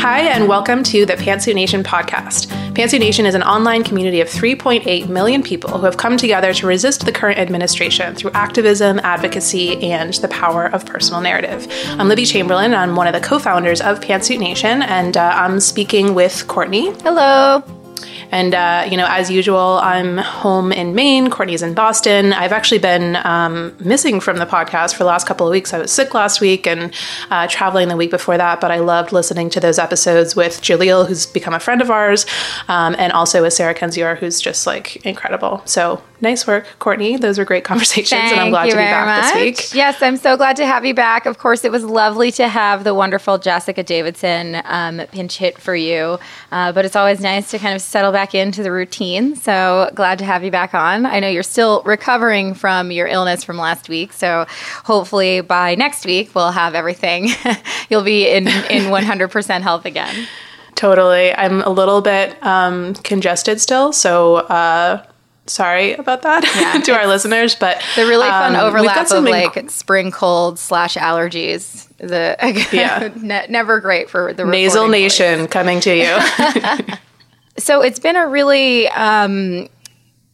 Hi, and welcome to the Pantsuit Nation podcast. Pantsuit Nation is an online community of 3.8 million people who have come together to resist the current administration through activism, advocacy, and the power of personal narrative. I'm Libby Chamberlain. I'm one of the co founders of Pantsuit Nation, and uh, I'm speaking with Courtney. Hello. And, uh, you know, as usual, I'm home in Maine. Courtney's in Boston. I've actually been um, missing from the podcast for the last couple of weeks. I was sick last week and uh, traveling the week before that, but I loved listening to those episodes with Jaleel, who's become a friend of ours, um, and also with Sarah Kendzior, who's just like incredible. So nice work, Courtney. Those were great conversations, Thank and I'm glad to be back much. this week. Yes, I'm so glad to have you back. Of course, it was lovely to have the wonderful Jessica Davidson um, pinch hit for you, uh, but it's always nice to kind of settle back into the routine. So glad to have you back on. I know you're still recovering from your illness from last week, so hopefully by next week we'll have everything. You'll be in in 100% health again. Totally. I'm a little bit um, congested still, so uh, sorry about that Yeah, to our listeners. But The really fun um, overlap of some inc- like spring cold slash allergies. The Yeah. ne- never great for the nasal recording voice. nation coming to you. So it's been a really um,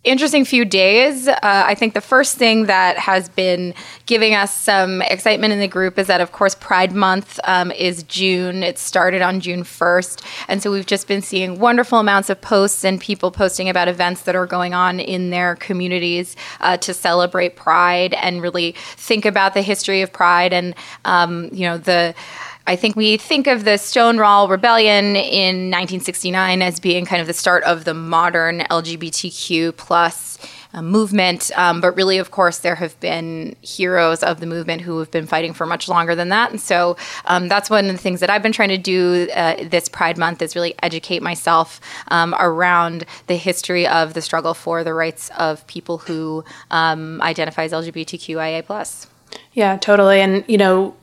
interesting few days. Uh, I think the first thing that has been giving us some excitement in the group is that, of course, Pride Month um, is June. It started on June 1st. And so we've just been seeing wonderful amounts of posts and people posting about events that are going on in their communities uh, to celebrate Pride and really think about the history of Pride and, um, you know, the. I think we think of the Stonewall Rebellion in 1969 as being kind of the start of the modern LGBTQ plus uh, movement, um, but really, of course, there have been heroes of the movement who have been fighting for much longer than that, and so um, that's one of the things that I've been trying to do uh, this Pride Month is really educate myself um, around the history of the struggle for the rights of people who um, identify as LGBTQIA yeah, totally. And you know,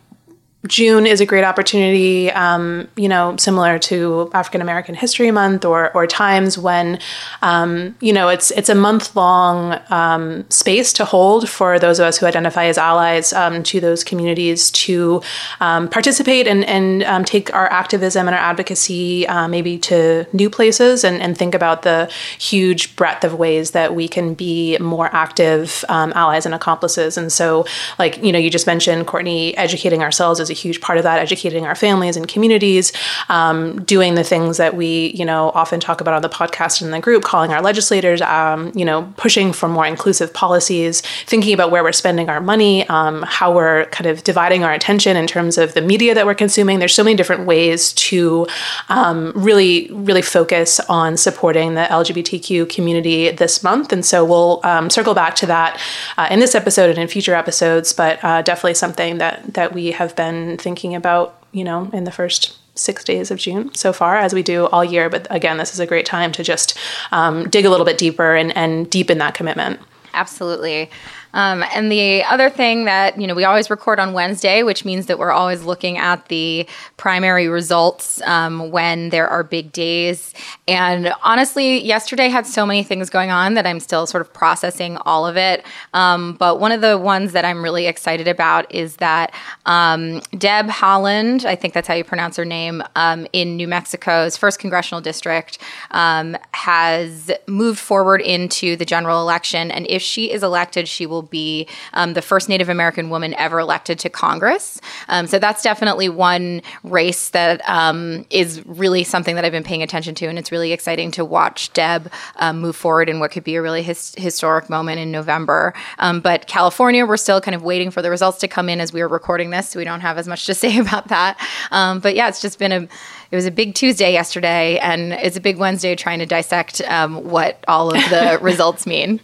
June is a great opportunity, um, you know, similar to African American History Month or or times when, um, you know, it's it's a month long um, space to hold for those of us who identify as allies um, to those communities to um, participate and and um, take our activism and our advocacy uh, maybe to new places and, and think about the huge breadth of ways that we can be more active allies and accomplices. And so, like you know, you just mentioned Courtney educating ourselves as a huge part of that, educating our families and communities, um, doing the things that we, you know, often talk about on the podcast and the group, calling our legislators, um, you know, pushing for more inclusive policies, thinking about where we're spending our money, um, how we're kind of dividing our attention in terms of the media that we're consuming. There's so many different ways to um, really, really focus on supporting the LGBTQ community this month. And so we'll um, circle back to that uh, in this episode and in future episodes, but uh, definitely something that that we have been thinking about, you know, in the first six days of June so far, as we do all year. But again, this is a great time to just um, dig a little bit deeper and, and deepen that commitment. Absolutely. Um, and the other thing that, you know, we always record on Wednesday, which means that we're always looking at the primary results um, when there are big days. And honestly, yesterday had so many things going on that I'm still sort of processing all of it. Um, but one of the ones that I'm really excited about is that um, Deb Haaland, I think that's how you pronounce her name, um, in New Mexico's first congressional district, um, has moved forward into the general election. And if she is elected, she will be um, the first Native American woman ever elected to Congress. Um, so that's definitely one race that um, is really something that I've been paying attention to, and it's really exciting to watch Deb um, move forward in what could be a really his- historic moment in November. Um, but California, we're still kind of waiting for the results to come in as we are recording this, so we don't have as much to say about that. Um, but yeah, it's just been a it was a big Tuesday yesterday, and it's a big Wednesday trying to dissect um, what all of the results mean.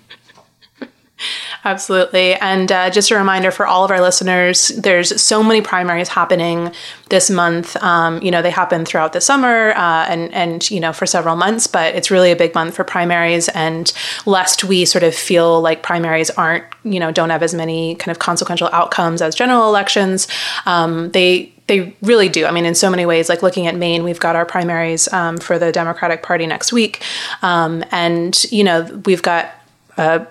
Absolutely. And uh, just a reminder for all of our listeners there's so many primaries happening this month. Um, you know, they happen throughout the summer uh, and, and, you know, for several months, but it's really a big month for primaries. And lest we sort of feel like primaries aren't, you know, don't have as many kind of consequential outcomes as general elections, um, they, they really do. I mean, in so many ways, like looking at Maine, we've got our primaries um, for the Democratic Party next week. Um, and, you know, we've got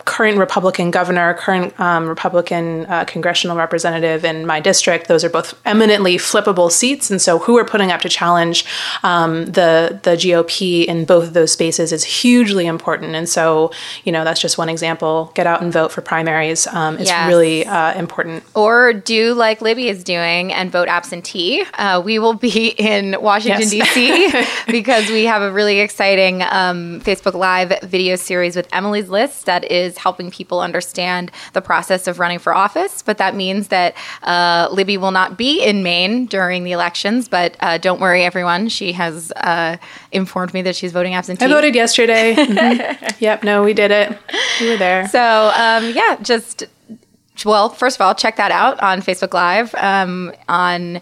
current Republican governor, current um, Republican uh, congressional representative in my district. Those are both eminently flippable seats, and so who we're putting up to challenge um, the the GOP in both of those spaces is hugely important. And so, you know, that's just one example. Get out and vote for primaries. Um, it's yes. really uh, important. Or do like Libby is doing and vote absentee. Uh, we will be in Washington yes. D.C. because we have a really exciting um, Facebook Live video series with Emily's List that is helping people understand the process of running for office. But that means that uh, Libby will not be in Maine during the elections. But uh, don't worry, everyone. She has uh, informed me that she's voting absentee. I voted yesterday. mm-hmm. Yep. No, we did it. We were there. So um, yeah, just well, first of all, check that out on Facebook Live um, on.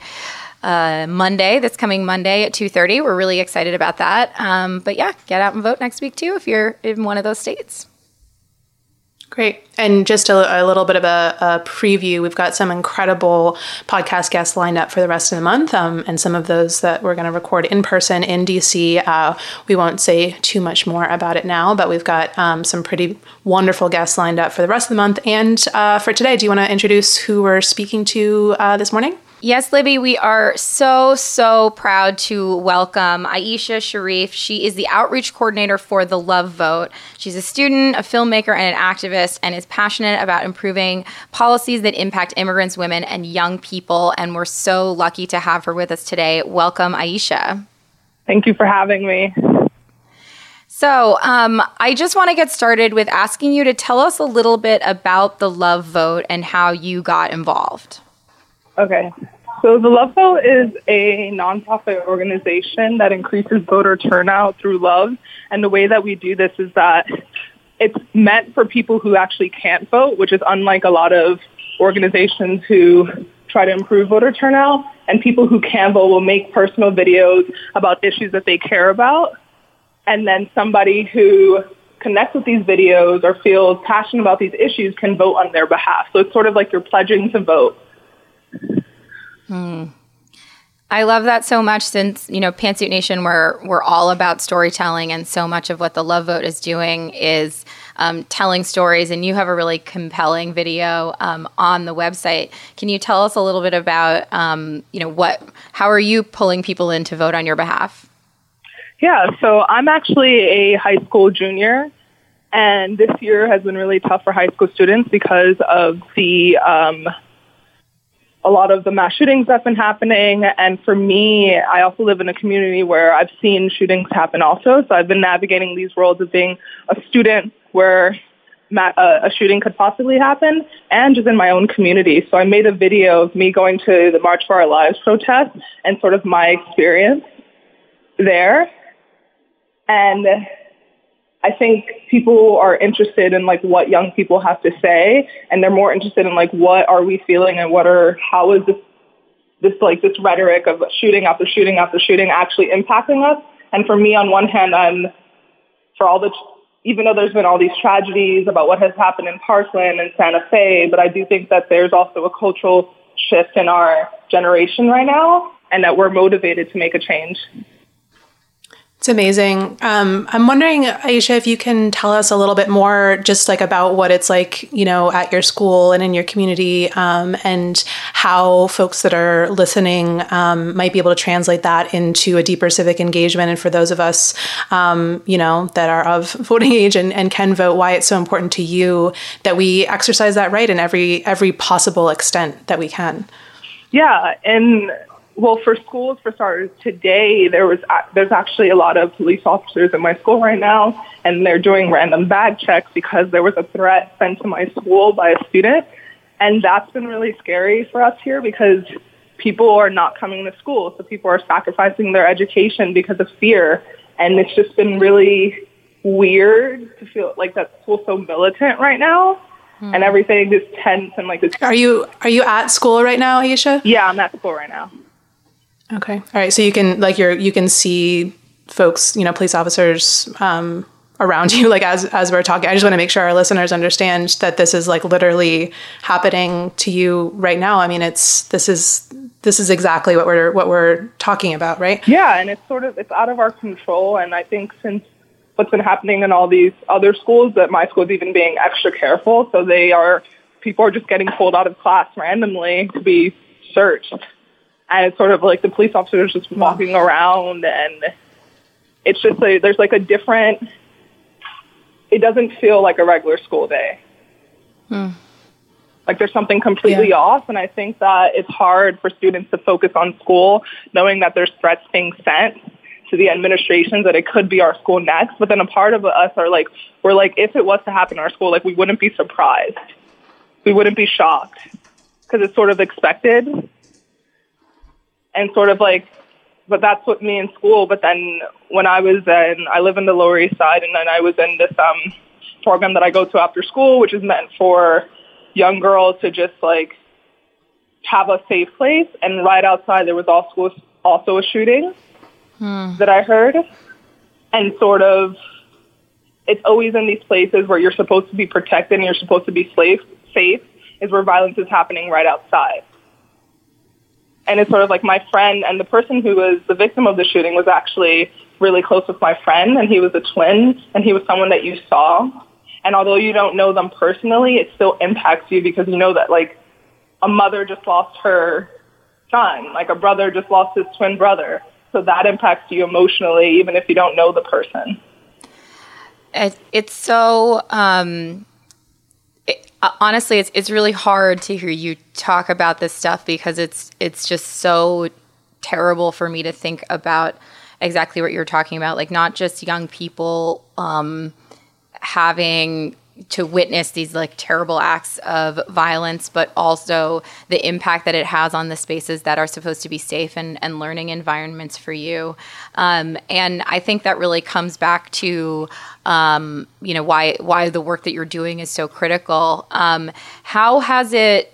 Uh, Monday, this coming Monday at 2.30. We're really excited about that. Um, but yeah, get out and vote next week too if you're in one of those states. Great. And just a, a little bit of a, a, preview, we've got some incredible podcast guests lined up for the rest of the month, um, and some of those that we're going to record in person in DC. Uh, we won't say too much more about it now, but we've got um, some pretty wonderful guests lined up for the rest of the month. And uh, for today, do you want to introduce who we're speaking to uh, this morning? Yes, Libby, we are so, so proud to welcome Aicha Cherif. She is the outreach coordinator for the Love Vote. She's a student, a filmmaker, and an activist, and is passionate about improving policies that impact immigrants, women, and young people. And we're so lucky to have her with us today. Welcome, Aicha. Thank you for having me. So, um, I just want to get started with asking you to tell us a little bit about the Love Vote and how you got involved. Okay. So the Love Vote is a nonprofit organization that increases voter turnout through love. And the way that we do this is that it's meant for people who actually can't vote, which is unlike a lot of organizations who try to improve voter turnout. And people who can vote will make personal videos about issues that they care about. And then somebody who connects with these videos or feels passionate about these issues can vote on their behalf. So it's sort of like you're pledging to vote. I love that so much since, you know, Pantsuit Nation, we're, we're all about storytelling, and so much of what the Love Vote is doing is um, telling stories. And you have a really compelling video um, on the website. Can you tell us a little bit about, um, you know, what, how are you pulling people in to vote on your behalf? Yeah, so I'm actually a high school junior, and this year has been really tough for high school students because of the um, a lot of the mass shootings that's been happening. And for me, I also live in a community where I've seen shootings happen also. So I've been navigating these worlds of being a student where uh, a shooting could possibly happen and just in my own community. So I made a video of me going to the March for Our Lives protest and sort of my experience there. And I think people are interested in like what young people have to say and they're more interested in like what are we feeling and what are how is this this like this rhetoric of shooting after shooting after shooting actually impacting us and for me on one hand I'm for all the even though there's been all these tragedies about what has happened in Parkland and Santa Fe but I do think that there's also a cultural shift in our generation right now and that we're motivated to make a change. It's amazing. Um, I'm wondering, Aicha, if you can tell us a little bit more just like about what it's like, you know, at your school and in your community um, and how folks that are listening um, might be able to translate that into a deeper civic engagement. And for those of us, um, you know, that are of voting age and, and can vote, why it's so important to you that we exercise that right in every every possible extent that we can. Yeah, and well, for schools, for starters, today there was there's actually a lot of police officers in my school right now, and they're doing random bag checks because there was a threat sent to my school by a student, and that's been really scary for us here because people are not coming to school, so people are sacrificing their education because of fear, and it's just been really weird to feel like that school's so militant right now. Hmm. And everything is tense and like. this. Are you are you at school right now, Aicha? Yeah, I'm at school right now. Okay. All right. So you can like you're you can see folks, you know, police officers um, around you, like as as we're talking. I just want to make sure our listeners understand that this is like literally happening to you right now. I mean, it's this is this is exactly what we're what we're talking about, right? Yeah, and it's sort of it's out of our control. And I think since what's been happening in all these other schools that my school is even being extra careful. So they are, people are just getting pulled out of class randomly to be searched. And it's sort of like the police officers just walking around and it's just like, there's like a different, it doesn't feel like a regular school day. Hmm. Like there's something completely yeah. off. And I think that it's hard for students to focus on school knowing that there's threats being sent to the administrations that it could be our school next. But then a part of us are like, we're like, if it was to happen in our school, like we wouldn't be surprised. We wouldn't be shocked because it's sort of expected. And sort of like, but that's what me in school. But then when I was in, I live in the Lower East Side and then I was in this um, program that I go to after school, which is meant for young girls to just like have a safe place. And right outside there was also, also a shooting hmm. that I heard. And sort of, it's always in these places where you're supposed to be protected and you're supposed to be safe, safe is where violence is happening right outside. And it's sort of like my friend and the person who was the victim of the shooting was actually really close with my friend and he was a twin and he was someone that you saw. And although you don't know them personally, it still impacts you because you know that like a mother just lost her son, like a brother just lost his twin brother. So that impacts you emotionally, even if you don't know the person. It, it's so, um, honestly, it's, it's really hard to hear you talk about this stuff because it's, it's just so terrible for me to think about exactly what you're talking about. Like, not just young people um, having to witness these like terrible acts of violence, but also the impact that it has on the spaces that are supposed to be safe and, and learning environments for you. Um, and I think that really comes back to um, you know why why the work that you're doing is so critical. Um, how has it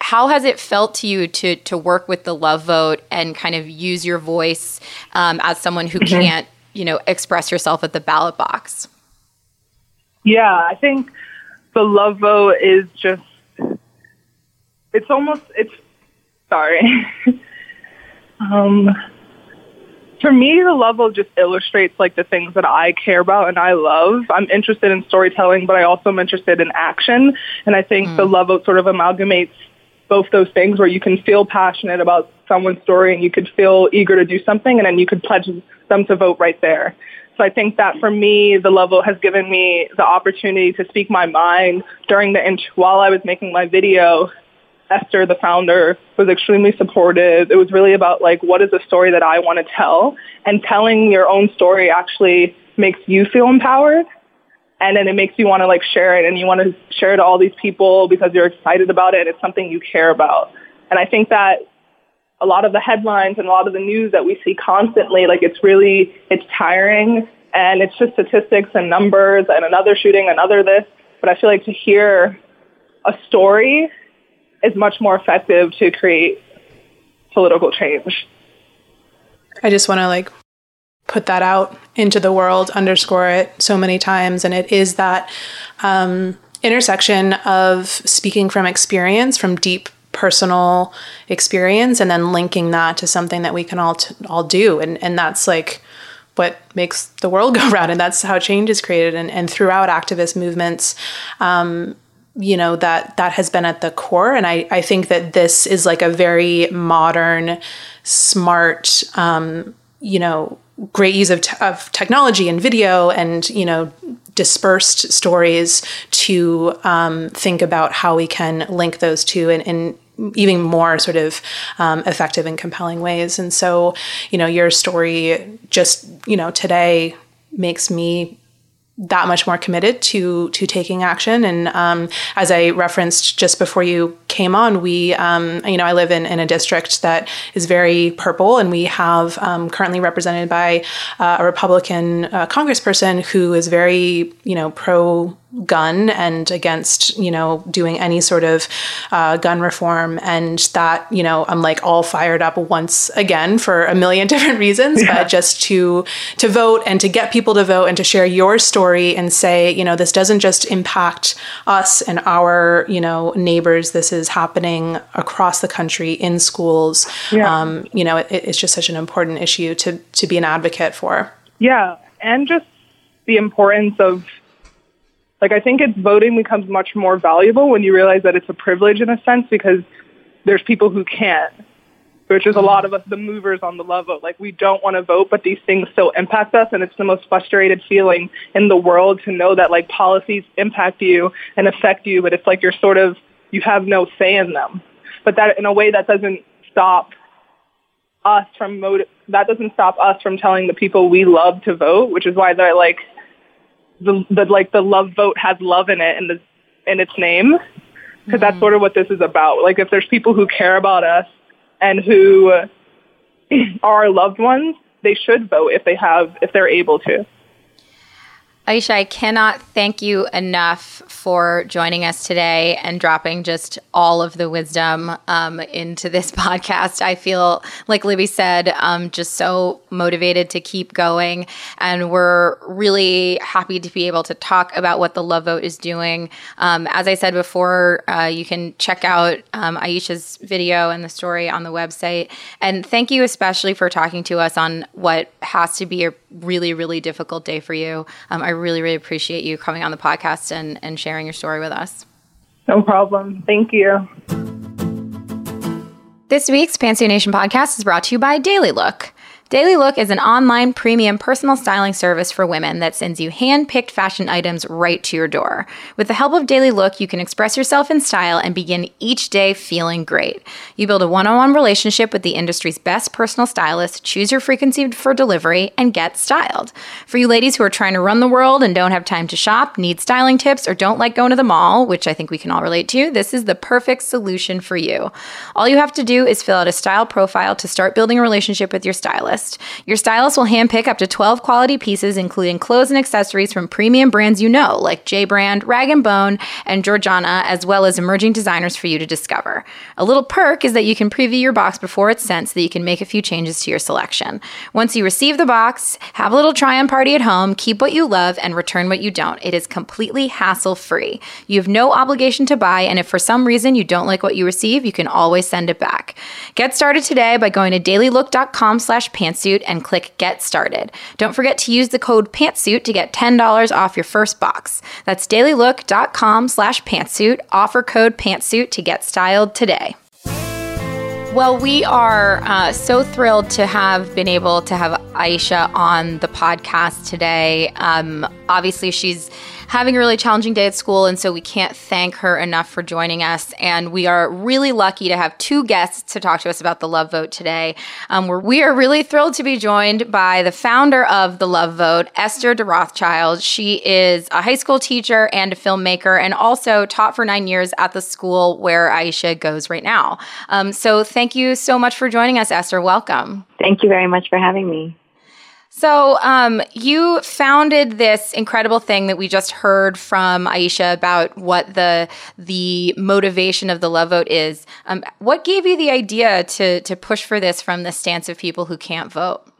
how has it felt to you to to work with the Love Vote and kind of use your voice um, as someone who mm-hmm. can't you know express yourself at the ballot box? Yeah, I think the love vote is just, it's almost, it's, sorry. um, for me, the love vote just illustrates like the things that I care about and I love. I'm interested in storytelling, but I also am interested in action. And I think mm. the love vote sort of amalgamates both those things where you can feel passionate about someone's story and you could feel eager to do something and then you could pledge them to vote right there. So I think that for me, the level has given me the opportunity to speak my mind during the, int- while I was making my video, Esther, the founder, was extremely supportive. It was really about like, what is the story that I want to tell? And telling your own story actually makes you feel empowered. And then it makes you want to like share it and you want to share it to all these people because you're excited about it it's something you care about. And I think that a lot of the headlines and a lot of the news that we see constantly, like it's really, it's tiring and it's just statistics and numbers and another shooting, another this. But I feel like to hear a story is much more effective to create political change. I just want to like put that out into the world, underscore it so many times. And it is that um, intersection of speaking from experience, from deep personal experience and then linking that to something that we can all t- all do. And and that's like what makes the world go round and that's how change is created. And, and throughout activist movements um, you know that that has been at the core. And I, I think that this is like a very modern smart um, you know great use of, t- of technology and video and you know dispersed stories to um, think about how we can link those two and, and even more sort of um, effective and compelling ways. And so, you know, your story just, you know, today makes me that much more committed to to taking action. And um, as I referenced just before you came on, we, um, you know, I live in, in a district that is very purple, and we have um, currently represented by uh, a Republican uh, congressperson who is very, you know, pro gun and against you know doing any sort of uh, gun reform. And that you know i'm like all fired up once again for a million different reasons yeah. but just to to vote and to get people to vote and to share your story and say you know this doesn't just impact us and our you know neighbors. This is happening across the country in schools. Yeah. um, you know it, it's just such an important issue to to be an advocate for. Yeah. And just the importance of like I think it's voting becomes much more valuable when you realize that it's a privilege in a sense because there's people who can't, which is a lot of us, the movers on the love vote. Like we don't want to vote, but these things still impact us, and it's the most frustrated feeling in the world to know that like policies impact you and affect you, but it's like you're sort of you have no say in them. But that in a way that doesn't stop us from motive. That doesn't stop us from telling the people we love to vote, which is why they're like the, the like the love vote has love in it in the in its name because mm-hmm. that's sort of what this is about. Like if there's people who care about us and who are loved ones, they should vote if they have if they're able to. Aicha, I cannot thank you enough for joining us today and dropping just all of the wisdom um, into this podcast. I feel, like Libby said, um, just so motivated to keep going. And we're really happy to be able to talk about what the Love Vote is doing. Um, as I said before, uh, you can check out um, Aicha's video and the story on the website. And thank you especially for talking to us on what has to be a really, really difficult day for you. Um, I really, really appreciate you coming on the podcast and, and sharing your story with us. No problem. Thank you. This week's Pantsuit Nation podcast is brought to you by Daily Look. Daily Look is an online premium personal styling service for women that sends you hand picked fashion items right to your door. With the help of Daily Look, you can express yourself in style and begin each day feeling great. You build a one on one relationship with the industry's best personal stylist, choose your frequency for delivery, and get styled. For you ladies who are trying to run the world and don't have time to shop, need styling tips, or don't like going to the mall, which I think we can all relate to, this is the perfect solution for you. All you have to do is fill out a style profile to start building a relationship with your stylist stylist. Your stylist will handpick up to 12 quality pieces, including clothes and accessories from premium brands you know, like J Brand, Rag & Bone, and Georgiana, as well as emerging designers for you to discover. A little perk is that you can preview your box before it's sent so that you can make a few changes to your selection. Once you receive the box, have a little try on party at home, keep what you love, and return what you don't. It is completely hassle free. You have no obligation to buy, and if for some reason you don't like what you receive, you can always send it back. Get started today by going to dailylook.com slash pantsuit and click Get Started. Don't forget to use the code pantsuit to get $10 off your first box. That's dailylook.com slash pantsuit. Offer code pantsuit to get styled today. Well, we are uh, so thrilled to have been able to have Aicha on the podcast today. Um, obviously, she's having a really challenging day at school, and so we can't thank her enough for joining us. And we are really lucky to have two guests to talk to us about the Love Vote today. Um, we are really thrilled to be joined by the founder of the Love Vote, Esther de Rothschild. She is a high school teacher and a filmmaker, and also taught for nine years at the school where Aicha goes right now. Um, so thank you so much for joining us, Esther. Welcome. Thank you very much for having me. So, um, you founded this incredible thing that we just heard from Aicha about what the the motivation of the love vote is. Um, what gave you the idea to to push for this from the stance of people who can't vote?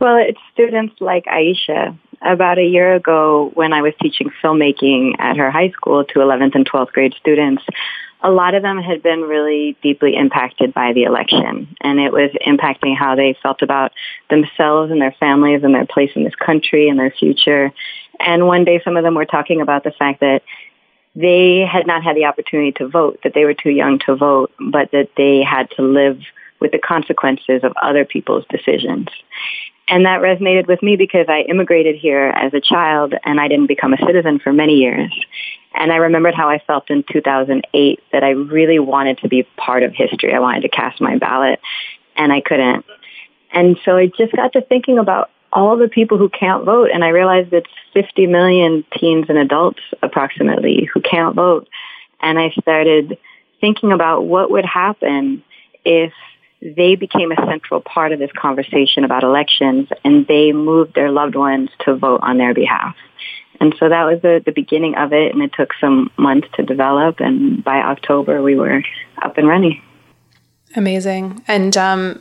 Well, it's students like Aicha. About a year ago, when I was teaching filmmaking at her high school to 11th and 12th grade students, a lot of them had been really deeply impacted by the election and it was impacting how they felt about themselves and their families and their place in this country and their future. And one day some of them were talking about the fact that they had not had the opportunity to vote, that they were too young to vote, but that they had to live with the consequences of other people's decisions. And that resonated with me because I immigrated here as a child and I didn't become a citizen for many years. And I remembered how I felt in 2008 that I really wanted to be part of history. I wanted to cast my ballot and I couldn't. And so I just got to thinking about all the people who can't vote and I realized it's 50 million teens and adults approximately who can't vote. And I started thinking about what would happen if they became a central part of this conversation about elections and they moved their loved ones to vote on their behalf. And so that was the, the beginning of it and it took some months to develop and by October we were up and running. Amazing. And um,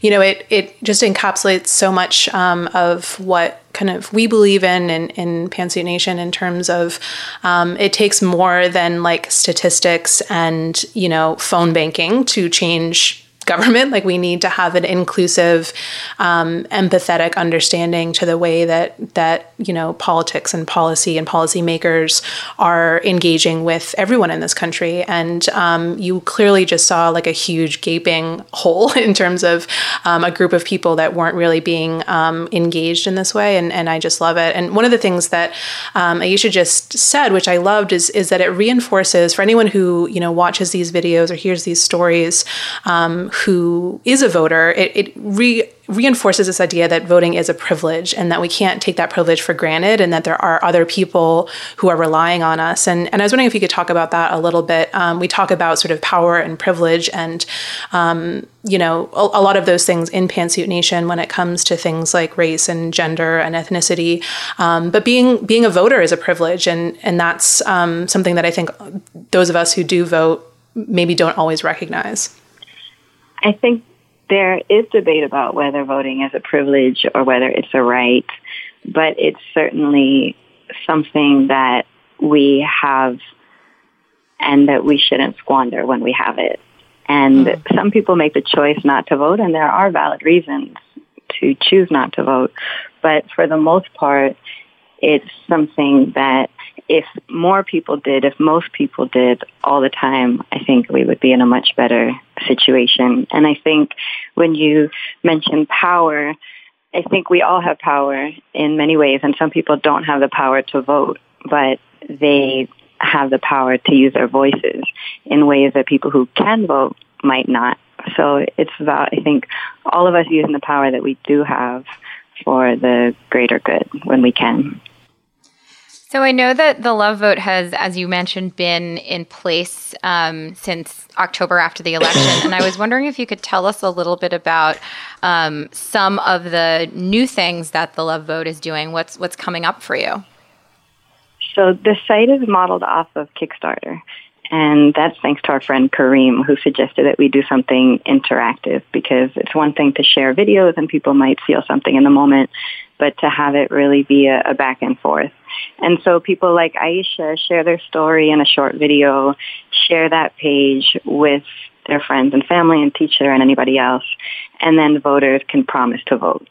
you know, it it just encapsulates so much um, of what kind of we believe in in, in Pantsuit Nation in terms of um, it takes more than like statistics and you know phone banking to change government. Like we need to have an inclusive, um, empathetic understanding to the way that that you know politics and policy and policymakers are engaging with everyone in this country. And um, you clearly just saw like a huge gaping hole in terms of um, a group of people that weren't really being um, engaged in this way. And, and I just love it. And one of the things that um, Aicha just said, which I loved, is is that it reinforces for anyone who you know watches these videos or hears these stories um, who is a voter, it, it re reinforces this idea that voting is a privilege and that we can't take that privilege for granted and that there are other people who are relying on us. And, and I was wondering if you could talk about that a little bit. Um, we talk about sort of power and privilege and, um, you know, a, a, lot of those things in Pantsuit Nation when it comes to things like race and gender and ethnicity. Um, but being being a voter is a privilege, and and that's um, something that I think those of us who do vote maybe don't always recognize. I think there is debate about whether voting is a privilege or whether it's a right, but it's certainly something that we have and that we shouldn't squander when we have it. And mm. some people make the choice not to vote, and there are valid reasons to choose not to vote. But for the most part, it's something that if more people did, if most people did all the time, I think we would be in a much better situation. And I think when you mention power, I think we all have power in many ways, and some people don't have the power to vote, but they have the power to use their voices in ways that people who can vote might not. So it's about, I think, all of us using the power that we do have for the greater good when we can. So I know that the Love Vote has, as you mentioned, been in place um, since October after the election, and I was wondering if you could tell us a little bit about um, some of the new things that the Love Vote is doing. What's what's coming up for you? So the site is modeled off of Kickstarter, and that's thanks to our friend Kareem, who suggested that we do something interactive because it's one thing to share videos and people might feel something in the moment, but to have it really be a, a back and forth. And so people like Aicha share their story in a short video, share that page with their friends and family and teacher and anybody else, and then voters can promise to vote.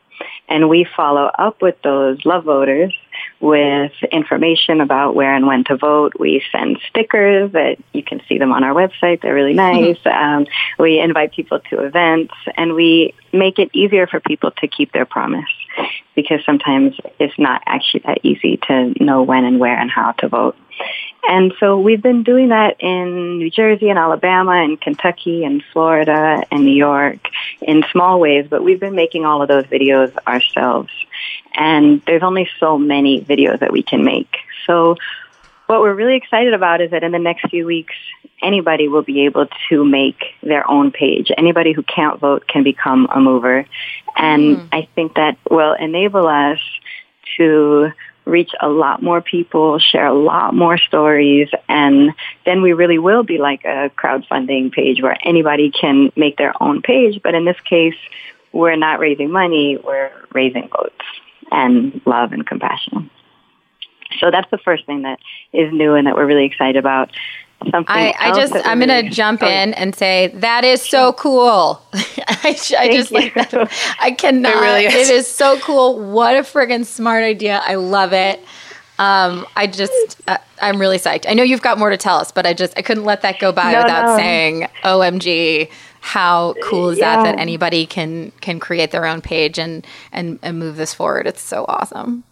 And we follow up with those love voters with information about where and when to vote. We send stickers that you can see them on our website. They're really nice. Um, we invite people to events and we make it easier for people to keep their promise because sometimes it's not actually that easy to know when and where and how to vote. And so we've been doing that in New Jersey and Alabama and Kentucky and Florida and New York in small ways, but we've been making all of those videos ourselves. And there's only so many videos that we can make. So what we're really excited about is that in the next few weeks, anybody will be able to make their own page. Anybody who can't vote can become a mover. And mm. I think that will enable us to reach a lot more people, share a lot more stories, and then we really will be like a crowdfunding page where anybody can make their own page. But in this case, we're not raising money, we're raising votes and love and compassion. So that's the first thing that is new and that we're really excited about. Something I, I just I'm really gonna jump in and say that is so cool. I, I just like that. I cannot. It, really is. it is so cool. What a friggin' smart idea. I love it. Um, I just, uh, I'm really psyched. I know you've got more to tell us, but I just, I couldn't let that go by no, without no. saying, "OMG, how cool is yeah. that that anybody can can create their own page and and and move this forward? It's so awesome."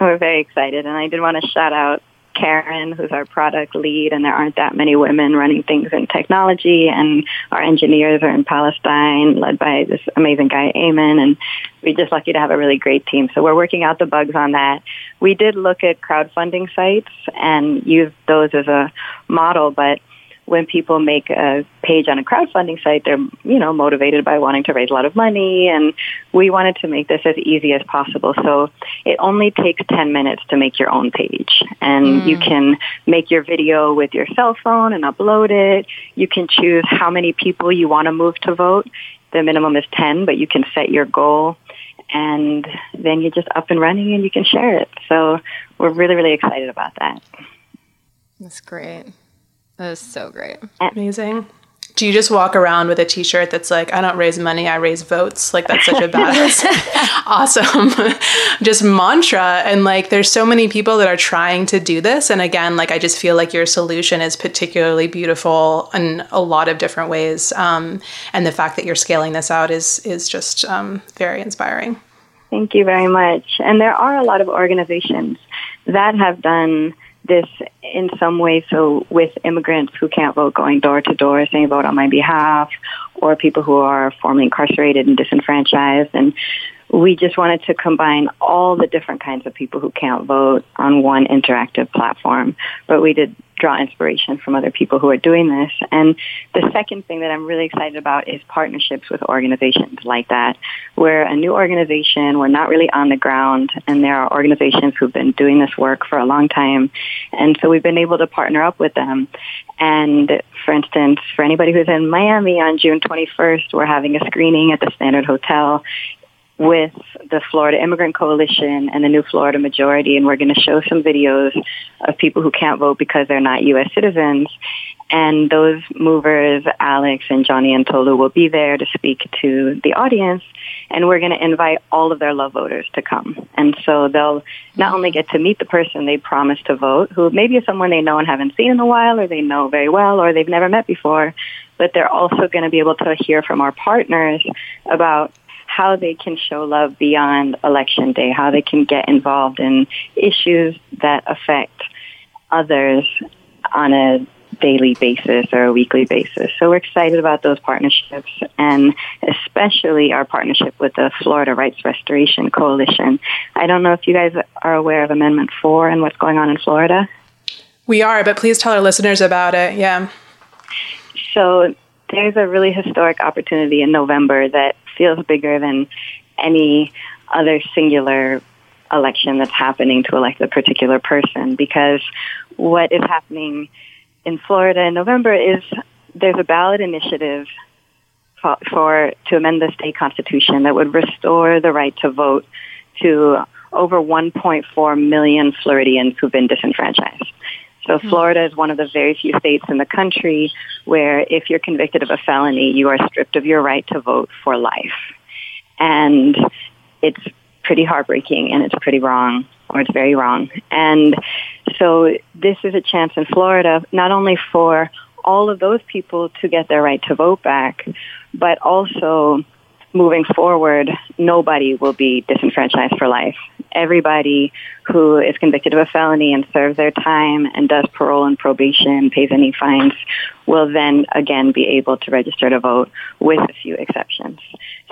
We're very excited, and I did want to shout out Karen, who's our product lead, and there aren't that many women running things in technology, and our engineers are in Palestine, led by this amazing guy, Eamon, and we're just lucky to have a really great team. So we're working out the bugs on that. We did look at crowdfunding sites and use those as a model, but when people make a page on a crowdfunding site, they're, you know, motivated by wanting to raise a lot of money. And we wanted to make this as easy as possible. So it only takes 10 minutes to make your own page. And mm. you can make your video with your cell phone and upload it. You can choose how many people you want to move to vote. The minimum is 10, but you can set your goal and then you're just up and running and you can share it. So we're really, really excited about that. That's great. That is so great. Amazing. Do you just walk around with a T-shirt that's like, "I don't raise money, I raise votes"? Like that's such a badass, awesome, just mantra. And like, there's so many people that are trying to do this. And again, like, I just feel like your solution is particularly beautiful in a lot of different ways. Um, and the fact that you're scaling this out is is just um, very inspiring. Thank you very much. And there are a lot of organizations that have done this in some way. So with immigrants who can't vote, going door to door saying vote on my behalf, or people who are formerly incarcerated and disenfranchised. And we just wanted to combine all the different kinds of people who can't vote on one interactive platform. But we did draw inspiration from other people who are doing this. And the second thing that I'm really excited about is partnerships with organizations like that. We're a new organization, we're not really on the ground, and there are organizations who've been doing this work for a long time. And so we've been able to partner up with them. And for instance, for anybody who's in Miami on June 21st, we're having a screening at the Standard Hotel with the Florida Immigrant Coalition and the New Florida Majority, and we're going to show some videos of people who can't vote because they're not U.S. citizens. And those movers, Alex and Johnny and Tolu, will be there to speak to the audience, and we're going to invite all of their love voters to come. And so they'll not only get to meet the person they promised to vote, who maybe is someone they know and haven't seen in a while, or they know very well, or they've never met before, but they're also going to be able to hear from our partners about how they can show love beyond election day, how they can get involved in issues that affect others on a daily basis or a weekly basis. So we're excited about those partnerships and especially our partnership with the Florida Rights Restoration Coalition. I don't know if you guys are aware of Amendment 4 and what's going on in Florida. We are, but please tell our listeners about it. Yeah. So there's a really historic opportunity in November that feels bigger than any other singular election that's happening to elect a particular person because what is happening in Florida in November is there's a ballot initiative for, for to amend the state constitution that would restore the right to vote to over 1.4 million Floridians who've been disenfranchised. So hmm. Florida is one of the very few states in the country where if you're convicted of a felony, you are stripped of your right to vote for life. And it's pretty heartbreaking and it's pretty wrong or it's very wrong. And so this is a chance in Florida not only for all of those people to get their right to vote back, but also moving forward, nobody will be disenfranchised for life everybody who is convicted of a felony and serves their time and does parole and probation, pays any fines, will then again be able to register to vote with a few exceptions.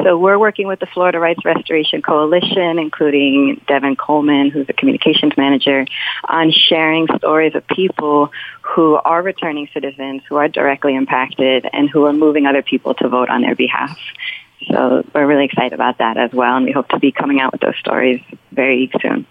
So we're working with the Florida Rights Restoration Coalition, including Devin Coleman, who's a communications manager, on sharing stories of people who are returning citizens, who are directly impacted, and who are moving other people to vote on their behalf. So we're really excited about that as well, and we hope to be coming out with those stories very soon.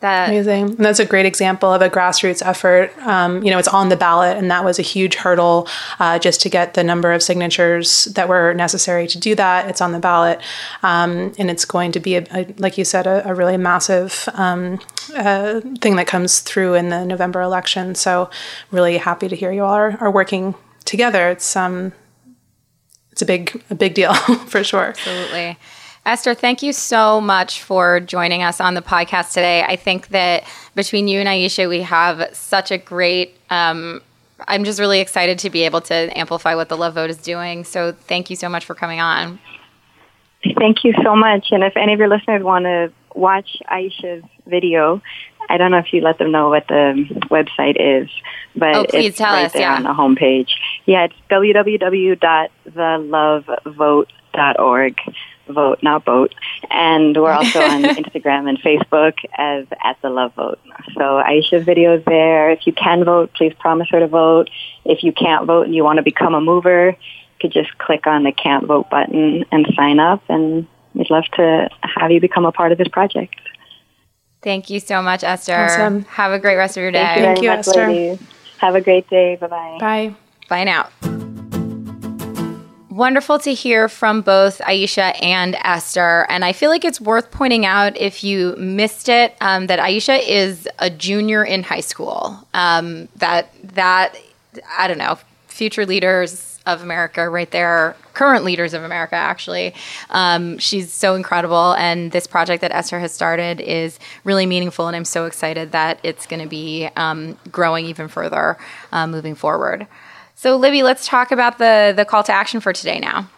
That amazing, and that's a great example of a grassroots effort. Um, you know, it's on the ballot, and that was a huge hurdle uh, just to get the number of signatures that were necessary to do that. It's on the ballot, um, and it's going to be, a, a, like you said, a, a really massive um, uh, thing that comes through in the November election. So, really happy to hear you all are, are working together. It's um, it's a big a big deal for sure. Absolutely. Esther, thank you so much for joining us on the podcast today. I think that between you and Aicha, we have such a great. Um, I'm just really excited to be able to amplify what the Love Vote is doing. So thank you so much for coming on. Thank you so much. And if any of your listeners want to watch Aicha's video, I don't know if you let them know what the website is, but oh, it's right us, there yeah. on the homepage. Yeah, it's www.thelovevote.org. Vote, not boat. And we're also on Instagram and Facebook as at the Love Vote. So Aicha's video is there. If you can vote, please promise her to vote. If you can't vote and you want to become a mover, you could just click on the can't vote button and sign up and we'd love to have you become a part of this project. Thank you so much, Esther. Awesome. Have a great rest of your day. Thank you, Thank you much, Esther. Ladies. Have a great day. Bye-bye. Bye. Bye now. Wonderful to hear from both Aicha and Esther. And I feel like it's worth pointing out if you missed it um, that Aicha is a junior in high school. Um, that that I don't know. Future leaders of America right there, current leaders of America, actually. Um, she's so incredible. And this project that Esther has started is really meaningful. And I'm so excited that it's going to be um, growing even further uh, moving forward. So, Libby, let's talk about the, the call to action for today now.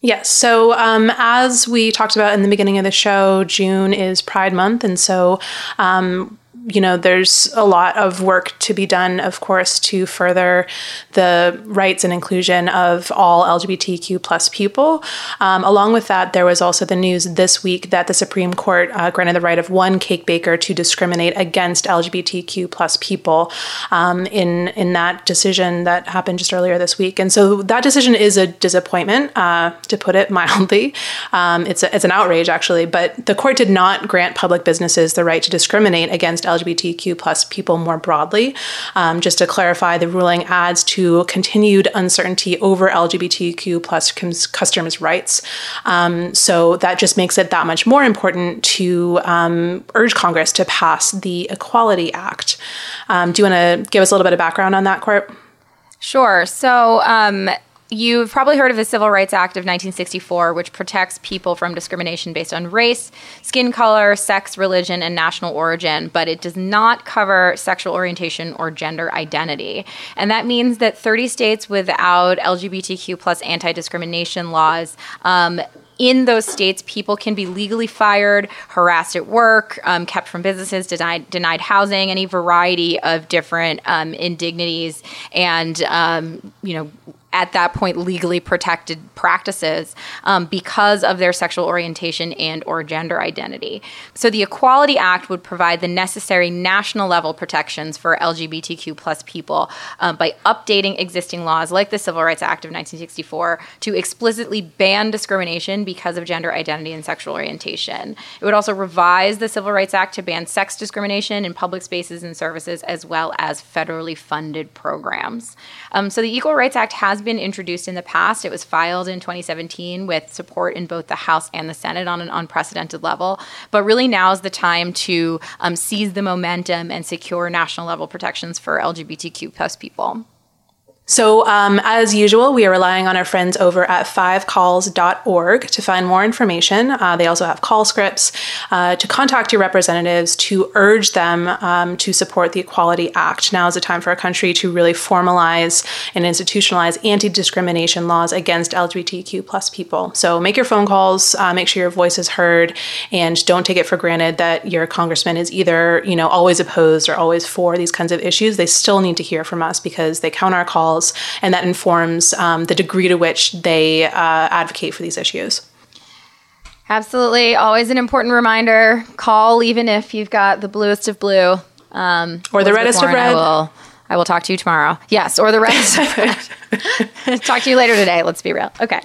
Yes. So, um, as we talked about in the beginning of the show, June is Pride Month. And so, um, you know, there's a lot of work to be done, of course, to further the rights and inclusion of all LGBTQ plus people. Um, along with that, there was also the news this week that the Supreme Court uh, granted the right of one cake baker to discriminate against LGBTQ plus people um, in in that decision that happened just earlier this week. And so that decision is a disappointment, uh, to put it mildly. Um, it's a, it's an outrage, actually. But the court did not grant public businesses the right to discriminate against LGBTQ plus people more broadly. Um, just to clarify, the ruling adds to continued uncertainty over LGBTQ plus customers' rights. Um, so that just makes it that much more important to um, urge Congress to pass the Equality Act. Um, do you want to give us a little bit of background on that, Court? Sure. So, um, You've probably heard of the Civil Rights Act of 1964, which protects people from discrimination based on race, skin color, sex, religion, and national origin, but it does not cover sexual orientation or gender identity. And that means that 30 states without LGBTQ plus anti discrimination laws um, in those states, people can be legally fired, harassed at work, um, kept from businesses, denied, denied housing, any variety of different um, indignities, and um, you know at that point legally protected practices um, because of their sexual orientation and or gender identity. So the equality act would provide the necessary national level protections for lgbtq plus people um, by updating existing laws like the civil rights act of 1964 to explicitly ban discrimination because of gender identity and sexual orientation. It would also revise the civil rights act to ban sex discrimination in public spaces and services as well as federally funded programs. Um, so the equal rights act has has been introduced in the past. It was filed in 2017 with support in both the House and the Senate on an unprecedented level. But really, now is the time to um, seize the momentum and secure national level protections for LGBTQ plus people. So, um, as usual, we are relying on our friends over at fivecalls.org to find more information. Uh, they also have call scripts uh, to contact your representatives to urge them um, to support the Equality Act. Now is the time for our country to really formalize and institutionalize anti discrimination laws against LGBTQ plus people. So, make your phone calls, uh, make sure your voice is heard, and don't take it for granted that your congressman is either you know always opposed or always for these kinds of issues. They still need to hear from us because they count our calls and that informs um, the degree to which they uh, advocate for these issues. Absolutely. Always an important reminder call even if you've got the bluest of blue. Um, or the reddest of red. I will, I will talk to you tomorrow. Yes, or the reddest of red. talk to you later today. Let's be real. Okay.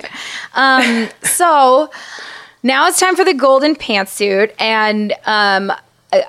Um, so now it's time for the golden pantsuit. And um,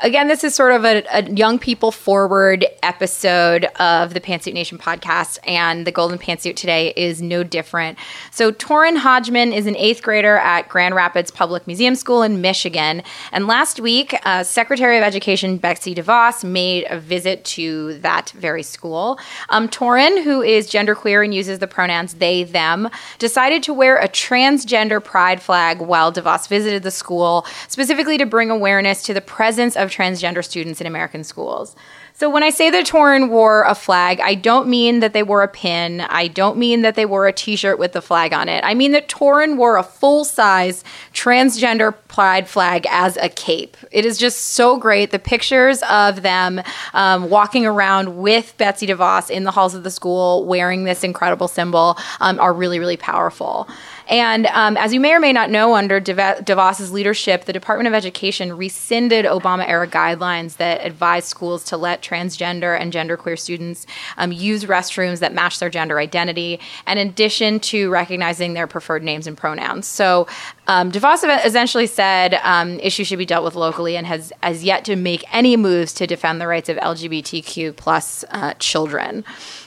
again, this is sort of a, a, young people forward episode of the Pantsuit Nation podcast, and the Golden Pantsuit today is no different. So, Torin Hodgman is an eighth grader at Grand Rapids Public Museum School in Michigan. And last week, uh, Secretary of Education Betsy DeVos made a visit to that very school. Um, Torin, who is genderqueer and uses the pronouns they, them, decided to wear a transgender pride flag while DeVos visited the school, specifically to bring awareness to the presence of transgender students in American schools. So when I say that Torin wore a flag, I don't mean that they wore a pin. I don't mean that they wore a t-shirt with the flag on it. I mean that Torin wore a full-size transgender pride flag as a cape. It is just so great. The pictures of them um, walking around with Betsy DeVos in the halls of the school wearing this incredible symbol um, are really, really powerful. And um, as you may or may not know, under DeVos's leadership, the Department of Education rescinded Obama era guidelines that advised schools to let transgender and genderqueer students um, use restrooms that match their gender identity, in addition to recognizing their preferred names and pronouns. So um, DeVos essentially said um, issues should be dealt with locally and has, as yet to make any moves to defend the rights of LGBTQ plus uh, children.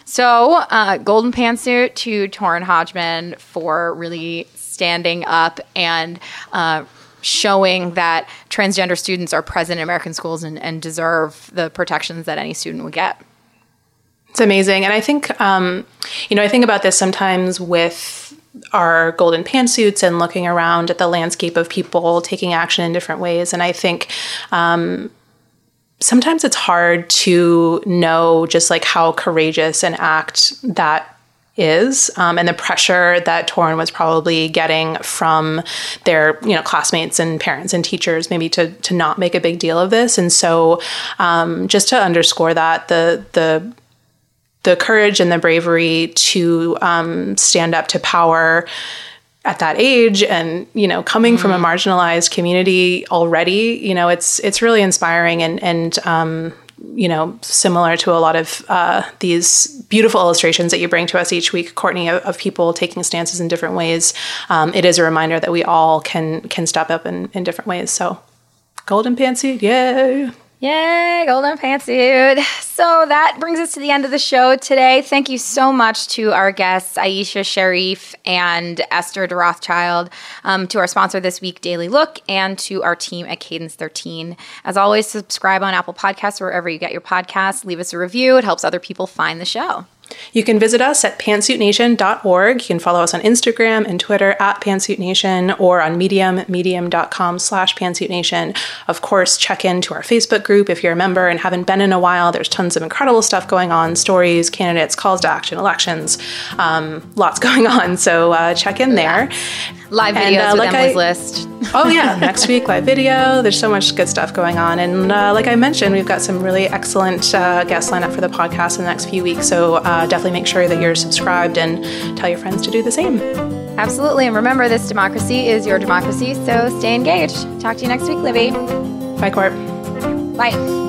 So, uh, golden pantsuit to Torin Hodgman for really standing up and uh, showing that transgender students are present in American schools and, and deserve the protections that any student would get. It's amazing. And I think, um, you know, I think about this sometimes with our golden pantsuits and looking around at the landscape of people taking action in different ways. And I think, um, sometimes it's hard to know just like how courageous an act that is um, and the pressure that Torin was probably getting from their you know classmates and parents and teachers maybe to to not make a big deal of this. And so um, just to underscore that the the the courage and the bravery to um, stand up to power at that age and you know coming mm. from a mm-hmm. marginalized community already you know it's it's really inspiring and and um, you know similar to a lot of uh, these beautiful illustrations that you bring to us each week courtney of, of people taking stances in different ways um, it is a reminder that we all can can step up in, in different ways so golden pantsuit yay Yay, golden pantsuit. So that brings us to the end of the show today. Thank you so much to our guests, Aicha Cherif and Esther de Rothschild, um, to our sponsor this week, Daily Look, and to our team at Cadence 13. As always, subscribe on Apple Podcasts or wherever you get your podcasts. Leave us a review, it helps other people find the show. You can visit us at pantsuitnation.org. You can follow us on Instagram and Twitter at pantsuitnation or on Medium, medium.com slash pantsuitnation. Of course, check into our Facebook group if you're a member and haven't been in a while. There's tons of incredible stuff going on stories, candidates, calls to action, elections, um, lots going on. So uh, check in there. Live videos and, uh, with like Emily's I, list. oh yeah, next week live video. There's so much good stuff going on, and uh, like I mentioned, we've got some really excellent uh, guests lined up for the podcast in the next few weeks. So uh, definitely make sure that you're subscribed and tell your friends to do the same. Absolutely, and remember, this democracy is your democracy. So stay engaged. Talk to you next week, Libby. Bye, Court. Bye.